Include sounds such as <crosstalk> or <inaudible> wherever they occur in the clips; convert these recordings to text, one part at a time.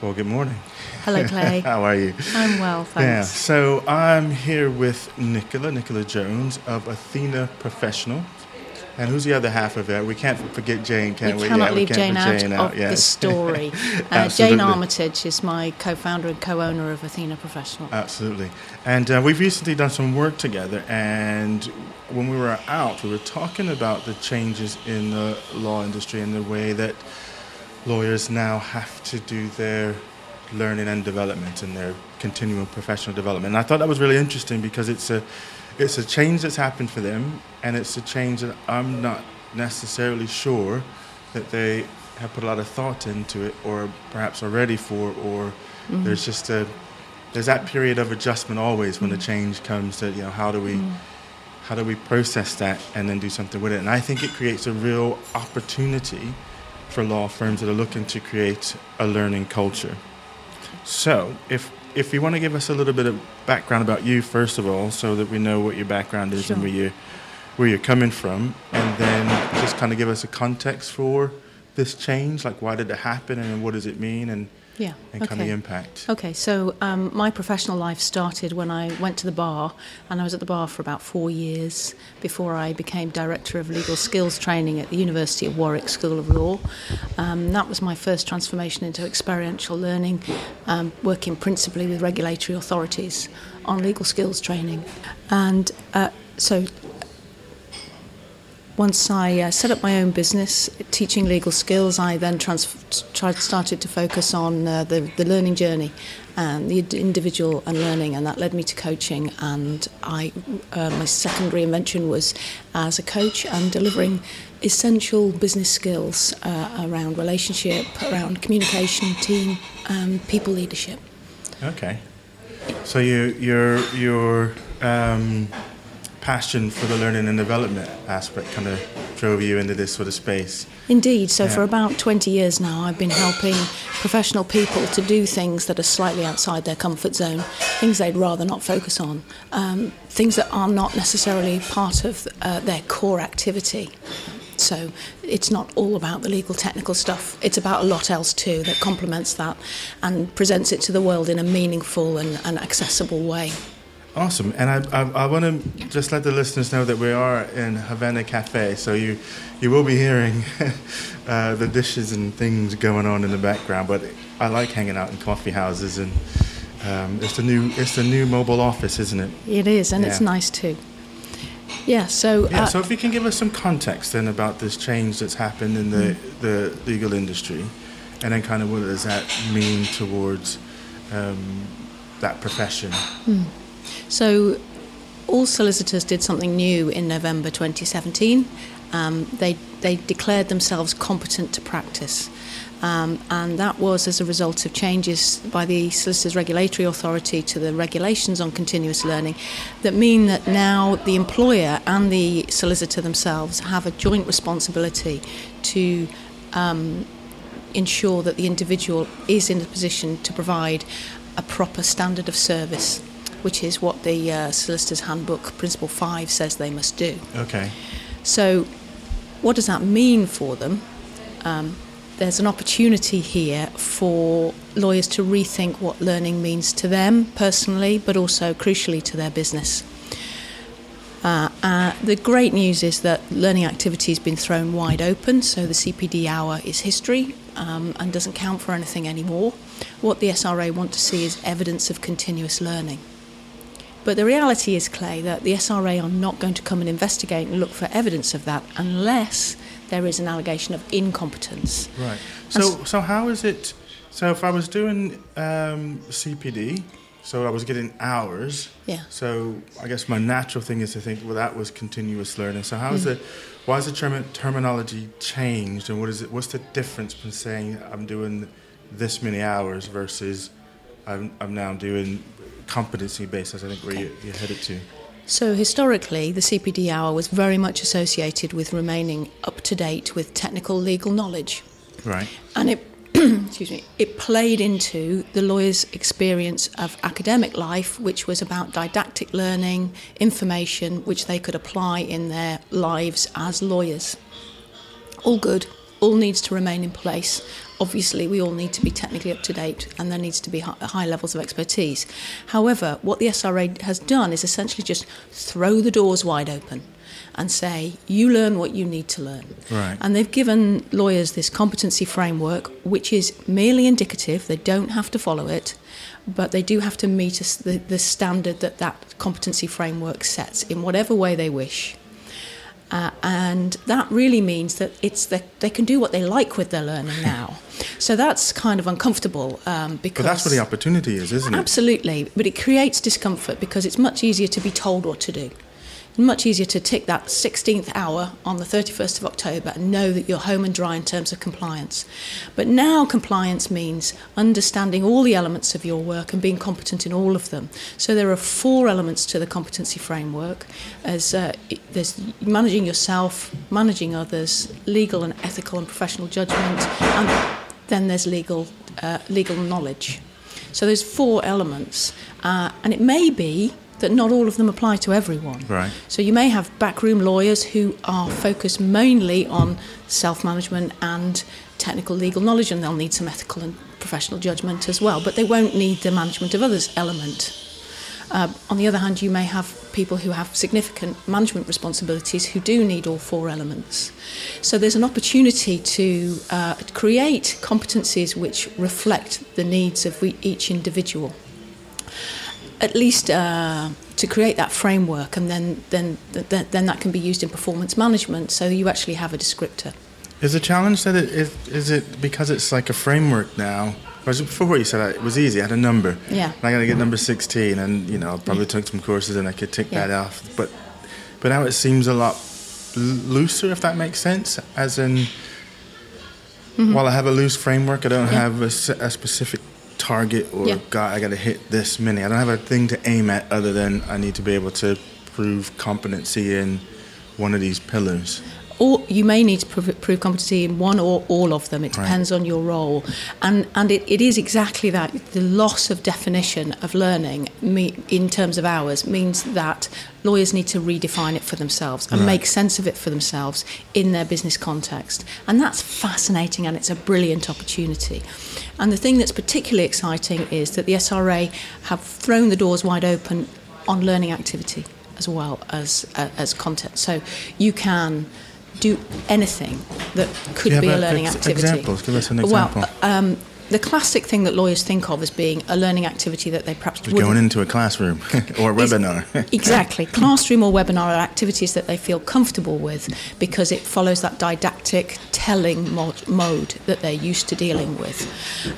Well, good morning. Hello, <laughs> Clay. How are you? I'm well, thanks. Yeah, so I'm here with Nicola, Nicola Jones of Athena Professional. And who's the other half of it? We can't forget Jane, can we? we cannot yeah, leave we Jane, out, Jane of yes. the story. <laughs> uh. Jane Armitage is my co-founder and co-owner of Athena Professional. Absolutely. And uh, we've recently done some work together, and when we were out, we were talking about the changes in the law industry and the way that lawyers now have to do their learning and development and their continual professional development. And I thought that was really interesting because it's a it's a change that's happened for them, and it's a change that I'm not necessarily sure that they have put a lot of thought into it, or perhaps are ready for, or mm-hmm. there's just a there's that period of adjustment always when the mm-hmm. change comes. That you know, how do we mm-hmm. how do we process that and then do something with it? And I think it creates a real opportunity for law firms that are looking to create a learning culture. So, if if you want to give us a little bit of background about you first of all, so that we know what your background is and where you where you're coming from, and then just kind of give us a context for this change, like why did it happen and what does it mean, and Yeah. and kind of okay. impact. Okay, so um, my professional life started when I went to the bar, and I was at the bar for about four years before I became Director of Legal Skills Training at the University of Warwick School of Law. Um, that was my first transformation into experiential learning, um, working principally with regulatory authorities on legal skills training. And uh, so once I uh, set up my own business teaching legal skills, I then trans- tried, started to focus on uh, the, the learning journey and the individual and learning, and that led me to coaching. And I, uh, my second reinvention was as a coach and delivering essential business skills uh, around relationship, around communication, team, and people leadership. Okay. So you, your your um, passion for the learning and development aspect kind of drove you into this sort of space. Indeed. So for about 20 years now, I've been helping professional people to do things that are slightly outside their comfort zone, things they'd rather not focus on, um, things that are not necessarily part of uh, their core activity. So it's not all about the legal technical stuff. It's about a lot else too that complements that and presents it to the world in a meaningful and, and accessible way. Awesome. And I, I, I want to just let the listeners know that we are in Havana Cafe, so you you will be hearing <laughs> uh, the dishes and things going on in the background. But I like hanging out in coffee houses, and um, it's the new it's the new mobile office, isn't it? It is, and it's nice too. Yeah, so, Yeah. uh, So if you can give us some context then about this change that's happened in the the legal industry, and then kind of what does that mean towards um, that profession? So, all solicitors did something new in November 2017. Um, they, they declared themselves competent to practice. Um, and that was as a result of changes by the Solicitors Regulatory Authority to the regulations on continuous learning that mean that now the employer and the solicitor themselves have a joint responsibility to um, ensure that the individual is in a position to provide a proper standard of service, which is what the uh, Solicitor's Handbook Principle 5 says they must do. Okay. So, what does that mean for them? Um, there's an opportunity here for lawyers to rethink what learning means to them personally, but also crucially to their business. Uh, uh, the great news is that learning activity has been thrown wide open, so the CPD hour is history um, and doesn't count for anything anymore. What the SRA want to see is evidence of continuous learning. But the reality is, Clay, that the SRA are not going to come and investigate and look for evidence of that unless there is an allegation of incompetence. Right. So so how is it? So if I was doing um, CPD, so I was getting hours. Yeah. So I guess my natural thing is to think, well, that was continuous learning. So how is it? Why is the term, terminology changed, and what is it? What's the difference between saying I'm doing this many hours versus I'm, I'm now doing competency based? I think where you, you're headed to. So, historically, the CPD hour was very much associated with remaining up to date with technical legal knowledge. Right. And it, <clears throat> excuse me, it played into the lawyer's experience of academic life, which was about didactic learning, information, which they could apply in their lives as lawyers. All good, all needs to remain in place, obviously we all need to be technically up to date and there needs to be high levels of expertise. However, what the SRA has done is essentially just throw the doors wide open and say, you learn what you need to learn. Right. And they've given lawyers this competency framework, which is merely indicative. They don't have to follow it, but they do have to meet the, the standard that that competency framework sets in whatever way they wish. Uh, and that really means that it's the, they can do what they like with their learning <laughs> now. so that's kind of uncomfortable um, because. But that's where the opportunity is, isn't it? Absolutely, but it creates discomfort because it's much easier to be told what to do much easier to tick that 16th hour on the 31st of October and know that you're home and dry in terms of compliance. But now compliance means understanding all the elements of your work and being competent in all of them. So there are four elements to the competency framework as uh, there's managing yourself, managing others, legal and ethical and professional judgment, and then there's legal uh, legal knowledge. So there's four elements, uh, and it may be that not all of them apply to everyone. Right. So you may have backroom lawyers who are focused mainly on self management and technical legal knowledge, and they'll need some ethical and professional judgment as well, but they won't need the management of others element. Uh, on the other hand, you may have people who have significant management responsibilities who do need all four elements. So there's an opportunity to uh, create competencies which reflect the needs of each individual at least uh, to create that framework, and then, then, then, then that can be used in performance management. So you actually have a descriptor. Is the challenge that it is, is it because it's like a framework now? Before you said it was easy. I had a number. Yeah. And I got to get number sixteen, and you know, I probably took some courses, and I could tick yeah. that off. But, but now it seems a lot looser, if that makes sense. As in, mm-hmm. while I have a loose framework, I don't yeah. have a, a specific target or yeah. God, I got to hit this many. I don't have a thing to aim at other than I need to be able to prove competency in one of these pillars or you may need to prove, prove competency in one or all of them. It depends right. on your role, and and it, it is exactly that. The loss of definition of learning me, in terms of hours means that lawyers need to redefine it for themselves and right. make sense of it for themselves in their business context, and that's fascinating and it's a brilliant opportunity. And the thing that's particularly exciting is that the SRA have thrown the doors wide open on learning activity as well as uh, as content. So you can do anything that could be a learning ex- activity. Examples. Give us an example. Well, um, the classic thing that lawyers think of as being a learning activity that they perhaps going into a classroom <laughs> or a webinar. <laughs> exactly, classroom or webinar are activities that they feel comfortable with because it follows that didactic telling mod- mode that they're used to dealing with.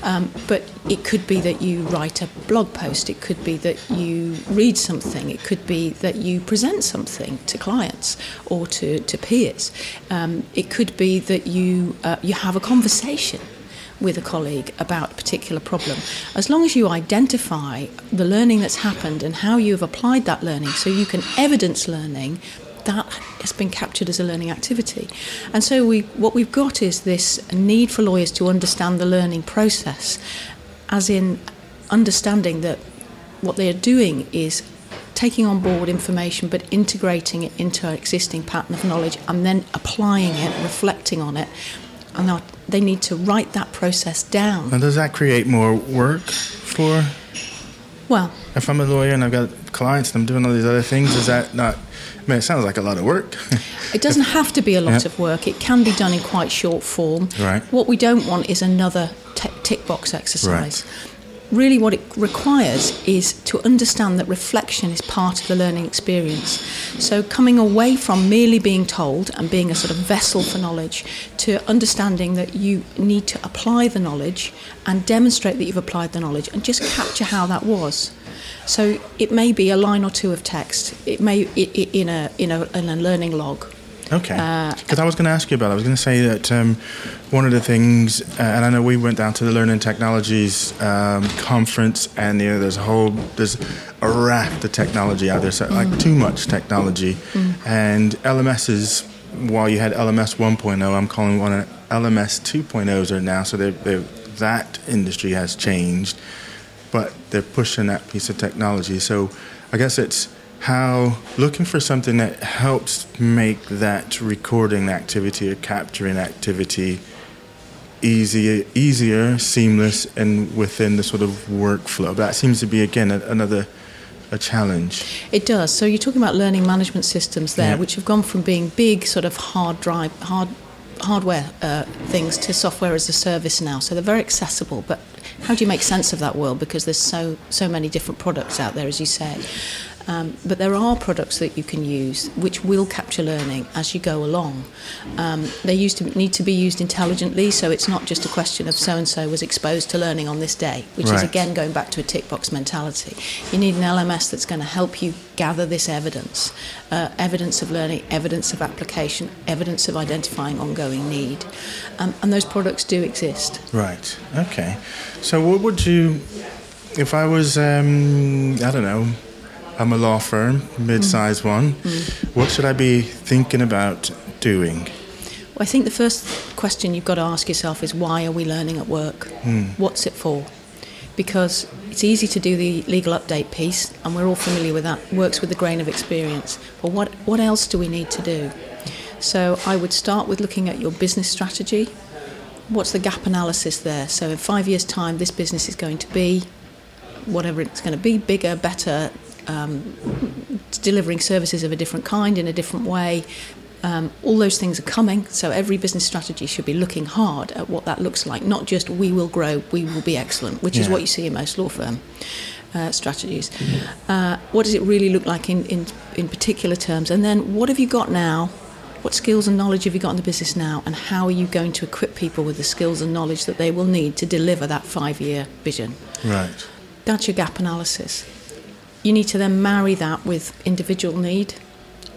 Um, but it could be that you write a blog post. It could be that you read something. It could be that you present something to clients or to to peers. Um, it could be that you uh, you have a conversation with a colleague about a particular problem. As long as you identify the learning that's happened and how you have applied that learning, so you can evidence learning, that has been captured as a learning activity. And so we, what we've got is this need for lawyers to understand the learning process, as in understanding that what they are doing is taking on board information but integrating it into an existing pattern of knowledge and then applying it, reflecting on it, and they need to write that process down. And does that create more work for? Well, if I'm a lawyer and I've got clients and I'm doing all these other things, is that not? I mean, it sounds like a lot of work. it doesn't have to be a lot yep. of work. It can be done in quite short form. Right. What we don't want is another t- tick box exercise. Right really what it requires is to understand that reflection is part of the learning experience. So coming away from merely being told and being a sort of vessel for knowledge to understanding that you need to apply the knowledge and demonstrate that you've applied the knowledge and just capture how that was. So it may be a line or two of text. It may in a in a, in a learning log Okay. Because uh, I was going to ask you about. It. I was going to say that um, one of the things, uh, and I know we went down to the Learning Technologies um, conference, and you know, there's a whole there's a raft of technology out there, so mm. like too much technology, mm. and LMSs. While you had LMS 1.0, I'm calling one LMS 2.0s are now. So they're, they're, that industry has changed, but they're pushing that piece of technology. So I guess it's how looking for something that helps make that recording activity or capturing activity easier, easier, seamless, and within the sort of workflow. That seems to be again a, another a challenge. It does. So you're talking about learning management systems there, yeah. which have gone from being big sort of hard drive, hard hardware uh, things to software as a service now. So they're very accessible, but how do you make sense of that world? Because there's so so many different products out there, as you said. Um, but there are products that you can use which will capture learning as you go along. Um, they used to need to be used intelligently, so it's not just a question of so and so was exposed to learning on this day, which right. is again going back to a tick box mentality. You need an LMS that's going to help you gather this evidence uh, evidence of learning, evidence of application, evidence of identifying ongoing need. Um, and those products do exist. Right, okay. So, what would you, if I was, um, I don't know, I'm a law firm, mid-sized mm. one. Mm. What should I be thinking about doing? Well, I think the first question you've got to ask yourself is why are we learning at work? Mm. What's it for? Because it's easy to do the legal update piece, and we're all familiar with that. Works with the grain of experience. But what what else do we need to do? So I would start with looking at your business strategy. What's the gap analysis there? So in five years' time, this business is going to be whatever it's going to be, bigger, better, um, delivering services of a different kind in a different way. Um, all those things are coming, so every business strategy should be looking hard at what that looks like, not just we will grow, we will be excellent, which yeah. is what you see in most law firm uh, strategies. Uh, what does it really look like in, in, in particular terms? And then what have you got now? What skills and knowledge have you got in the business now? And how are you going to equip people with the skills and knowledge that they will need to deliver that five year vision? Right. That's your gap analysis you need to then marry that with individual need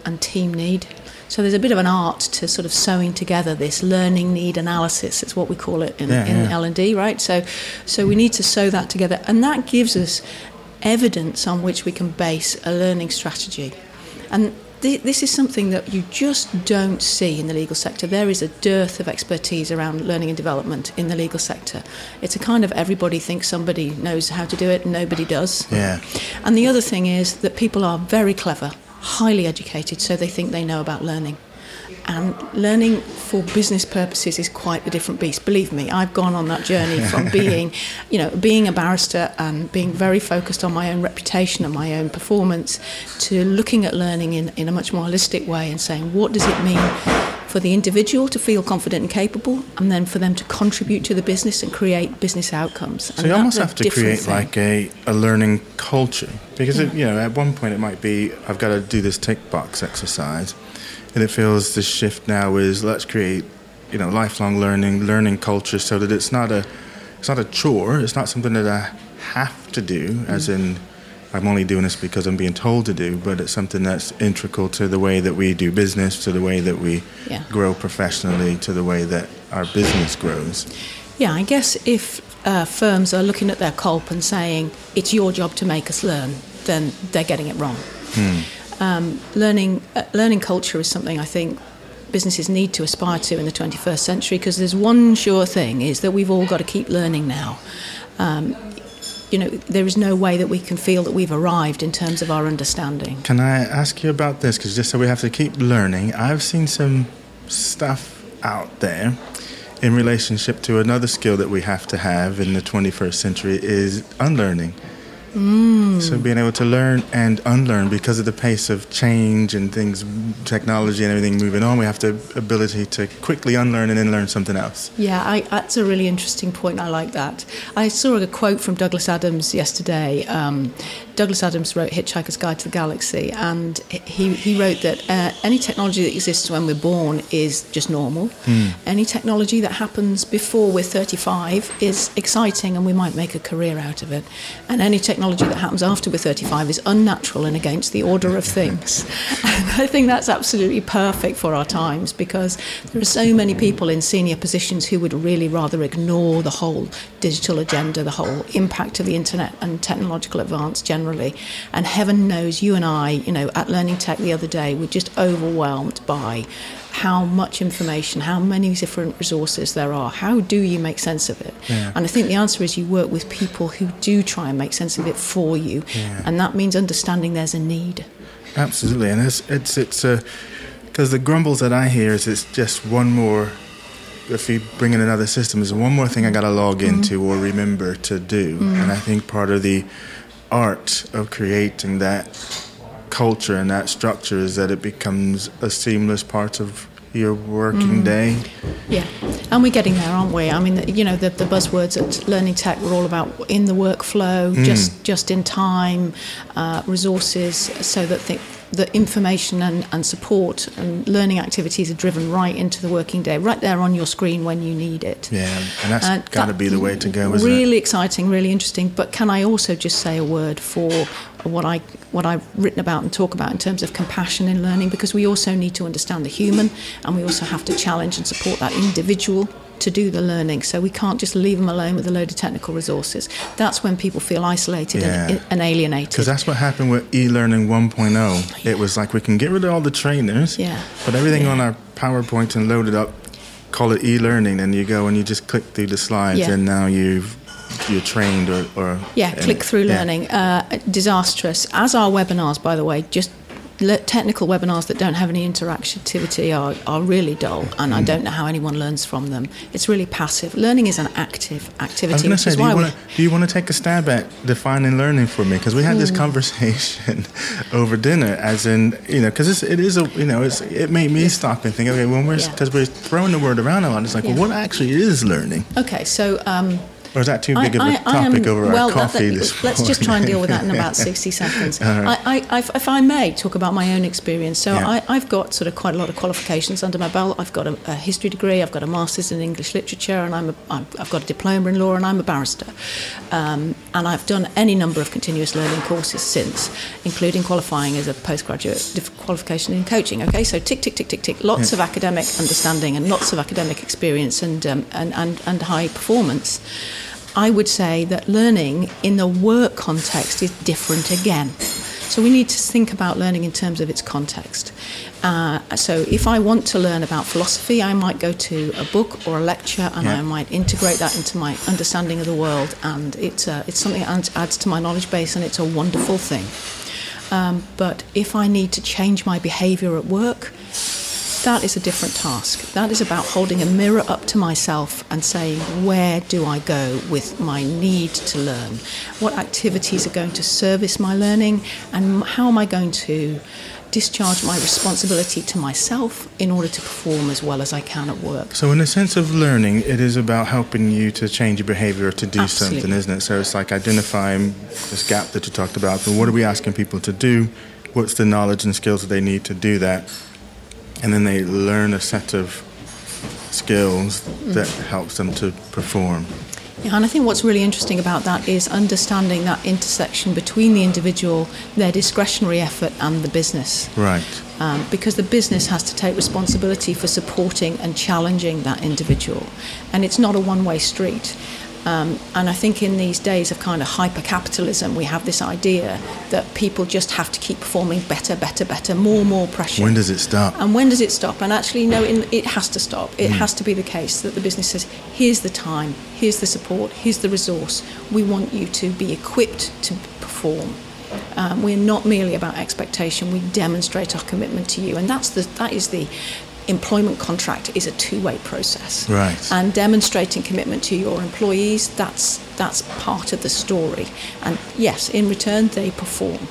and team need. So there's a bit of an art to sort of sewing together this learning need analysis. It's what we call it in, yeah, in yeah. L&D, right? So, so we need to sew that together, and that gives us evidence on which we can base a learning strategy. And this is something that you just don't see in the legal sector. There is a dearth of expertise around learning and development in the legal sector. It's a kind of everybody thinks somebody knows how to do it, and nobody does. Yeah. And the other thing is that people are very clever, highly educated, so they think they know about learning. And learning for business purposes is quite a different beast. Believe me, I've gone on that journey from <laughs> being, you know, being a barrister and being very focused on my own reputation and my own performance to looking at learning in, in a much more holistic way and saying, what does it mean for the individual to feel confident and capable, and then for them to contribute to the business and create business outcomes. So you almost have to create thing. like a, a learning culture because yeah. it, you know at one point it might be I've got to do this tick box exercise, and it feels the shift now is let's create, you know, lifelong learning, learning culture, so that it's not a, it's not a chore. It's not something that I have to do, mm. as in, I'm only doing this because I'm being told to do. But it's something that's integral to the way that we do business, to the way that we yeah. grow professionally, to the way that our business grows. Yeah, I guess if uh, firms are looking at their COLP and saying it's your job to make us learn, then they're getting it wrong. Hmm um, learning uh, learning culture is something I think businesses need to aspire to in the 21st century because there's one sure thing is that we've all got to keep learning now. Um, you know, there is no way that we can feel that we've arrived in terms of our understanding. Can I ask you about this? Because just so we have to keep learning, I've seen some stuff out there in relationship to another skill that we have to have in the 21st century is unlearning. Mm. So being able to learn and unlearn because of the pace of change and things, technology and everything moving on, we have the ability to quickly unlearn and then learn something else. Yeah, I, that's a really interesting point. I like that. I saw a quote from Douglas Adams yesterday. Um, Douglas Adams wrote Hitchhiker's Guide to the Galaxy, and he, he wrote that uh, any technology that exists when we're born is just normal. Mm. Any technology that happens before we're 35 is exciting, and we might make a career out of it. And any technology that happens after we're 35 is unnatural and against the order of things. and <laughs> I think that's absolutely perfect for our times because there are so many people in senior positions who would really rather ignore the whole digital agenda, the whole impact of the internet and technological advance generally generally. And heaven knows you and I, you know, at Learning Tech the other day, were just overwhelmed by how much information, how many different resources there are. How do you make sense of it? Yeah. And I think the answer is you work with people who do try and make sense of it for you, yeah. and that means understanding there's a need. Absolutely, and it's it's it's because uh, the grumbles that I hear is it's just one more if you bring in another system, there's one more thing I got to log Mm-hmm. into or remember to do. And I think part of the art of creating that culture and that structure is that it becomes a seamless part of your working Mm. day. Yeah, and we're getting there, aren't we? I mean, you know, the, the buzzwords at Learning Tech were all about in the workflow, just just in time, uh, resources, so that the, the information and, and support and learning activities are driven right into the working day, right there on your screen when you need it. Yeah, and that's And got to that- be the way to go, isn't really it? exciting, really interesting. But can I also just say a word for what I what I've written about and talk about in terms of compassion in learning? Because we also need to understand the human, and we also have to challenge and support that individual to do the learning. So we can't just leave them alone with a load of technical resources. That's when people feel isolated Yeah. and, and alienated. Because that's what happened with e-learning 1.0. It was like we can get rid of all the trainers, Yeah. put everything Yeah. on our PowerPoint and load it up, call it e-learning, and you go and you just click through the slides, Yeah. and now you've you're trained or, or Yeah, click through yeah. learning. Uh, disastrous. As are webinars, by the way, just technical webinars that don't have any interactivity are, are really dull, and Mm. I don't know how anyone learns from them. It's really passive. Learning is an active I was activity, going to say, do you, wanna, do you want to take a stab at defining learning for me? Because we had this Hmm. conversation <laughs> over dinner, as in, you know, because it is a, you know, it's, it made me stop and think, okay, when we're, Yeah. because we're throwing the word around a lot, it's like, Yeah. well, what actually is learning? Okay, so. Um, Or is that too I- big of a I- I am- topic over well, our coffee that- this Let's just try and deal with that in about <laughs> 60 seconds. I, I, I- if I may talk about my own experience. So Yeah. I, I've got sort of quite a lot of qualifications under my belt. I've got a, a history degree, I've got a master's in English literature, and I'm a, I've got a diploma in law, and I'm a barrister. Um, and I've done any number of continuous learning courses since, including qualifying as a postgraduate qualification in coaching. Okay, so tick, tick, tick, tick, tick. Lots of academic understanding and lots of academic experience and, um, and, and, and high performance. I would say that learning in the work context is different again. So we need to think about learning in terms of its context. Uh, so if I want to learn about philosophy, I might go to a book or a lecture, and Yeah. I might integrate that into my understanding of the world, and it's uh, it's something that adds- to my knowledge base, and it's a wonderful thing. Um, but if I need to change my behaviour at work, that is a different task. That is about holding a mirror up to myself and saying, where do I go with my need to learn? What activities are going to service my learning? And how am I going to discharge my responsibility to myself in order to perform as well as I can at work? So, in the sense of learning, it is about helping you to change your behavior or to do Absolutely. something, isn't it? So, it's like identifying this gap that you talked about. But what are we asking people to do? What's the knowledge and skills that they need to do that? And then they learn a set of skills that helps them to perform. Yeah, and I think what's really interesting about that is understanding that intersection between the individual, their discretionary effort, and the business. Right. um, because the business has to take responsibility for supporting and challenging that individual. And it's not a one way street. Um, and I think in these days of kind of hyper capitalism, we have this idea that people just have to keep performing better, better, better, more, more pressure. When does it stop? And when does it stop? And actually, no, in, it has to stop. It has to be the case that the business says, here's the time, here's the support, here's the resource. We want you to be equipped to perform. Um, we're not merely about expectation. We demonstrate our commitment to you, and that's the that is the employment contract is a two-way process. Right. And demonstrating commitment to your employees that's that's part of the story. And yes, in return they perform.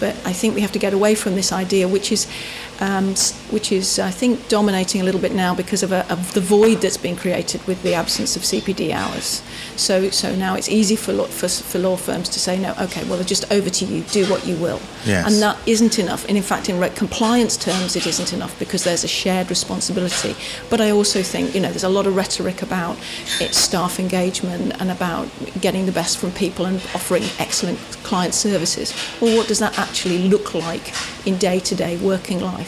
But I think we have to get away from this idea, which is, um, which is, I think, dominating a little bit now because of, a, of the void that's been created with the absence of CPD hours. So, so now it's easy for law, for, for law firms to say, no, okay, well, just over to you, do what you will. Yes. And that isn't enough. And in fact, in compliance terms, it isn't enough because there's a shared responsibility. But I also think, you know, there's a lot of rhetoric about it, staff engagement and about getting the best from people and offering excellent client services. Well, what does that actually look like in day to day working life?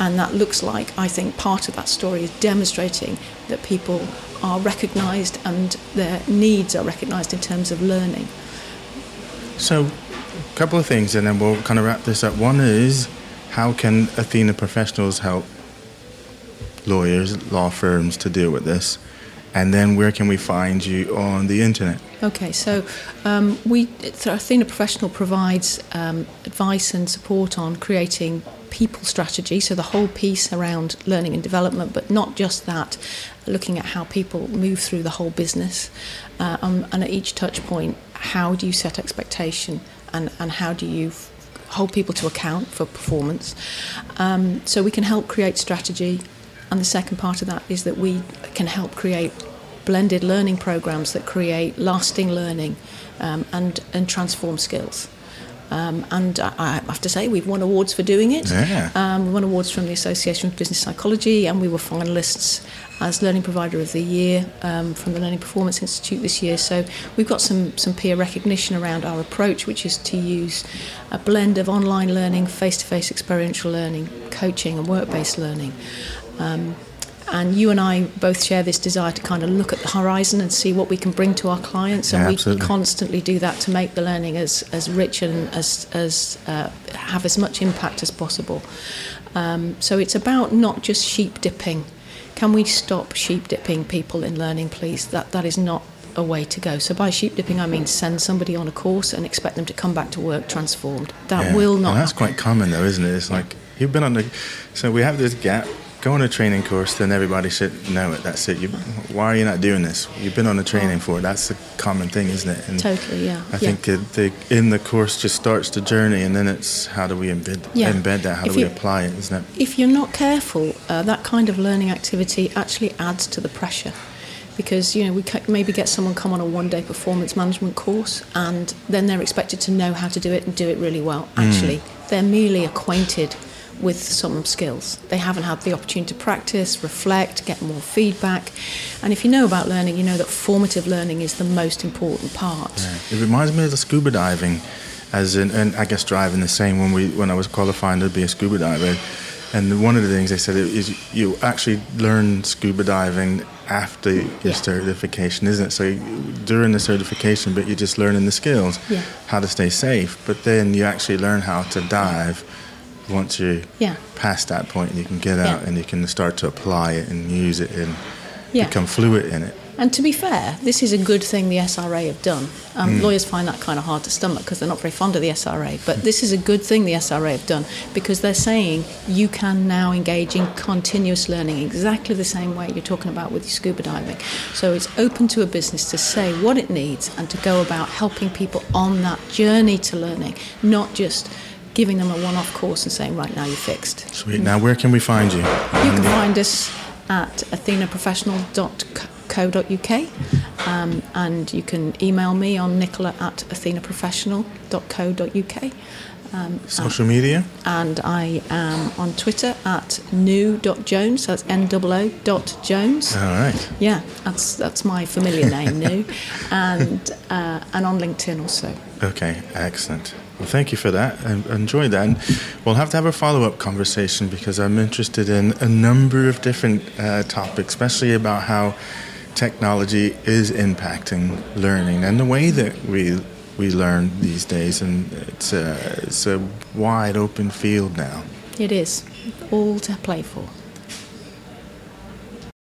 And that looks like, I think, part of that story is demonstrating that people are recognised and their needs are recognised in terms of learning. So, a couple of things, and then we'll kind of wrap this up. One is how can Athena professionals help lawyers, law firms to deal with this? And then where can we find you on the internet? Okay, so um, we, Athena Professional provides um, advice and support on creating people strategy, so the whole piece around learning and development, but not just that, looking at how people move through the whole business. Uh, um, and at each touch point, how do you set expectation and, and how do you f- hold people to account for performance? Um, so we can help create strategy. And the second part of that is that we can help create blended learning programs that create lasting learning um, and, and transform skills. Um, and I, have to say, we've won awards for doing it. Yeah. Um, we won awards from the Association of Business Psychology, and we were finalists as Learning Provider of the Year um, from the Learning Performance Institute this year. So we've got some, some peer recognition around our approach, which is to use a blend of online learning, face to face experiential learning, coaching, and work based learning. Um, and you and I both share this desire to kind of look at the horizon and see what we can bring to our clients, and Yeah, we absolutely. constantly do that to make the learning as, as rich and as, as uh, have as much impact as possible. Um, so it's about not just sheep dipping. Can we stop sheep dipping people in learning, please? That that is not a way to go. So by sheep dipping, I mean send somebody on a course and expect them to come back to work transformed. That Yeah. will not. And that's happen. quite common, though, isn't it? It's like you've been on the. So we have this gap. Go on a training course, then everybody should know it. That's it. You, why are you not doing this? You've been on a training for it. That's a common thing, isn't it? And Totally, yeah. I yeah. think it, the, in the course just starts the journey, and then it's how do we embed, Yeah. embed that? How If do we you- apply it? Isn't it? if you're not careful, uh, that kind of learning activity actually adds to the pressure. Because you know we maybe get someone come on a one-day performance management course, and then they're expected to know how to do it and do it really well. Actually, they're merely acquainted with some skills. They haven't had the opportunity to practice, reflect, get more feedback. And if you know about learning, you know that formative learning is the most important part. It reminds me of the scuba diving, as in, and I guess driving the same. When we when I was qualifying to be a scuba diver, and one of the things they said is you actually learn scuba diving after your Yeah. certification, isn't it? So you- during the certification, but you're just learning the skills, Yeah. how to stay safe. But then you actually learn how to dive once you're Yeah. past that point, and you can get out Yeah. and you can start to apply it and use it and Yeah. become fluent in it. And to be fair, this is a good thing the SRA have done. Um, Lawyers find that kind of hard to stomach because they're not very fond of the SRA. But this is a good thing the SRA have done because they're saying you can now engage in continuous learning exactly the same way you're talking about with your scuba diving. So it's open to a business to say what it needs and to go about helping people on that journey to learning, not just giving them a one off course and saying, right now you're fixed. Sweet. Now, where can we find you? You can find us at athenaprofessional.co.uk um, and you can email me on nicola at athenaprofessional.co.uk. Um, Social media? and I am on Twitter at noo.jones, so that's N-O-O dot Jones. All right. Yeah, that's that's my familiar name, Noo, <laughs> and uh, and on LinkedIn also. Okay, excellent. Well, thank you for that. I enjoyed that. And we'll have to have a follow up conversation because I'm interested in a number of different uh, topics, especially about how technology is impacting learning and the way that we we learn these days. And it's a, it's a wide open field now. It is all to play for.